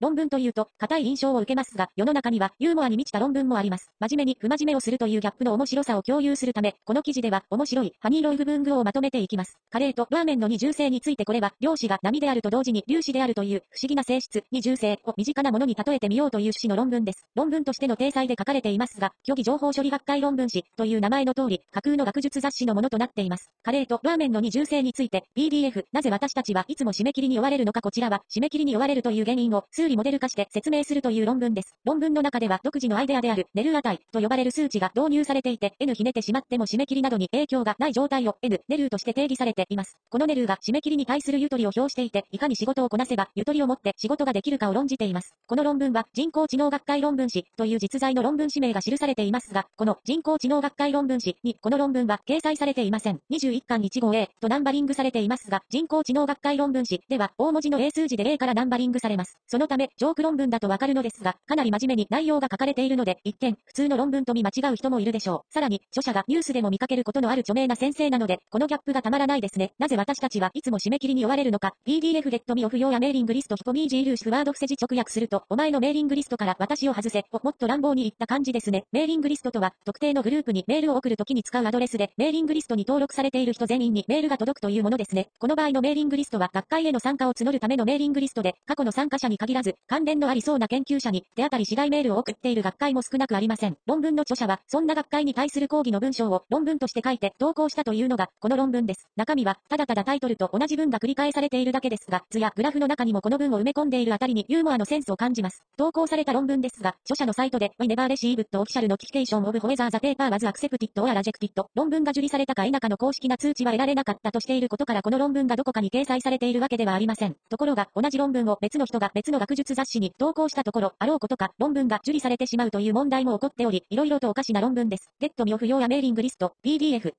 論文というと、硬い印象を受けますが、世の中にはユーモアに満ちた論文もあります。真面目に不真面目をするというギャップの面白さを共有するため、この記事では面白いハニーロイフ文具をまとめていきます。カレーとラーメンの二重性についてこれは、量子が波であると同時に粒子であるという不思議な性質、二重性を身近なものに例えてみようという趣旨の論文です。論文としての体裁で書かれていますが、虚偽情報処理学会論文誌という名前の通り、架空の学術雑誌のものとなっています。カレーとラーメンの二重性について、PDF、なぜ私たちはいつも締め切りに追われるのかこちらは、締め切りに追われるという原因を数理モデル化して説明するという論文です。論文の中では独自のアイデアであるネル値と呼ばれる数値が導入されていて、N ひねてしまっても締め切りなどに影響がない状態を N、ネルとして定義されています。このネルが締め切りに対するゆとりを表していて、いかに仕事をこなせばゆとりを持って仕事ができるかを論じています。この論文は人工知能学会論文誌という実在の論文氏名が記されていますが、この人工知能学会論文誌にこの論文は掲載されていません。21巻1号 A とナンバリングされていますが、人工知能学会論文誌では大文字の A 数字で A からナンバリングされます。そのため、ジョーク論文だとわかるのですが、かなり真面目に内容が書かれているので、一見、普通の論文と見間違う人もいるでしょう。さらに、著者がニュースでも見かけることのある著名な先生なので、このギャップがたまらないですね。なぜ私たちはいつも締め切りに追われるのか、PDF レッドミオ不要やメーリングリストヒコミージールーシュワード伏せ字直訳すると、お前のメーリングリストから私を外せ、をもっと乱暴に言った感じですね。メーリングリストとは、特定のグループにメールを送るときに使うアドレスで、メーリングリストに登録されている人全員にメールが届くというものですね。この場合のメーリングリストは学会への参加を募るためのメーリングリストで、過去の参加者に限らず、関連のありそうな研究者に手当たり次第メールを送っている学会も少なくありません。論文の著者は、そんな学会に対する講義の文章を論文として書いて投稿したというのが、この論文です。中身は、ただただタイトルと同じ文が繰り返されているだけですが、図やグラフの中にもこの文を埋め込んでいるあたりにユーモアのセンスを感じます。投稿された論文ですが、著者のサイトで、We never received official notification of whether the paper was accepted or rejected 論文が受理されたか否かの公式な通知は得られなかったとしていることからこの論文がどこかに掲載されているわけではありません。ところが、同じ論文を別の人が別の学術雑誌に投稿したところ、あろうことか、論文が受理されてしまうという問題も起こっており、いろいろとおかしな論文です。ゲットミオ不要やメーリングリスト、PDF